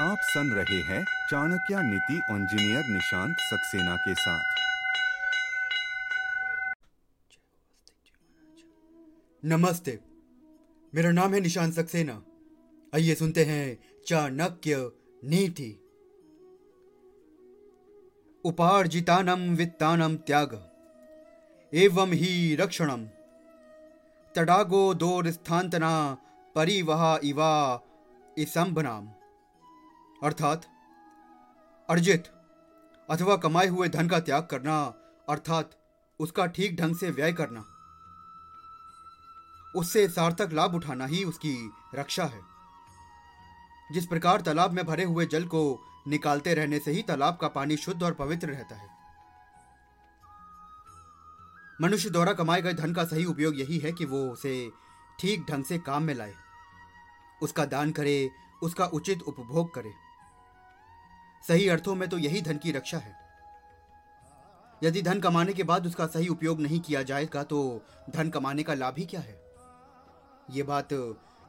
आप सुन रहे हैं चाणक्य नीति इंजीनियर निशांत सक्सेना के साथ। नमस्ते। मेरा नाम है निशांत सक्सेना। आइए सुनते हैं चाणक्य नीति। उपार्जितानम वित्तानम त्याग, एवं ही रक्षणम तडागो दोरस्थांतना परिवहा इवा इसंभनाम अर्थात अर्जित, अथवा कमाए हुए धन का त्याग करना, अर्थात उसका ठीक ढंग से व्यय करना। उससे सार्थक लाभ उठाना ही उसकी रक्षा है। जिस प्रकार तालाब में भरे हुए जल को निकालते रहने से ही तालाब का पानी शुद्ध और पवित्र रहता है। मनुष्य द्वारा कमाए गए धन का सही उपयोग यही है कि वो उसे ठीक ढंग से काम में लाए। उसका दान करे, उसका उचित उपभोग करे। सही अर्थों में तो यही धन की रक्षा है। यदि धन कमाने के बाद उसका सही उपयोग नहीं किया जाएगा तो धन कमाने का लाभ ही क्या है? ये बात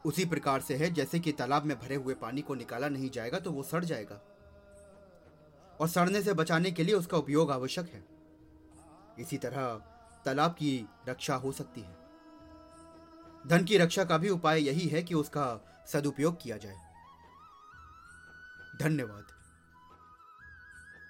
उसी प्रकार से है, जैसे कि तालाब में भरे हुए पानी को निकाला नहीं जाएगा तो वो सड़ जाएगा। और सड़ने से बचाने के लिए उसका उपयोग आवश्यक है। इसी तरह तालाब की रक्षा हो सकती है। धन की रक्षा का भी उपाय यही है कि उसका सदुपयोग किया जाए। धन्यवाद।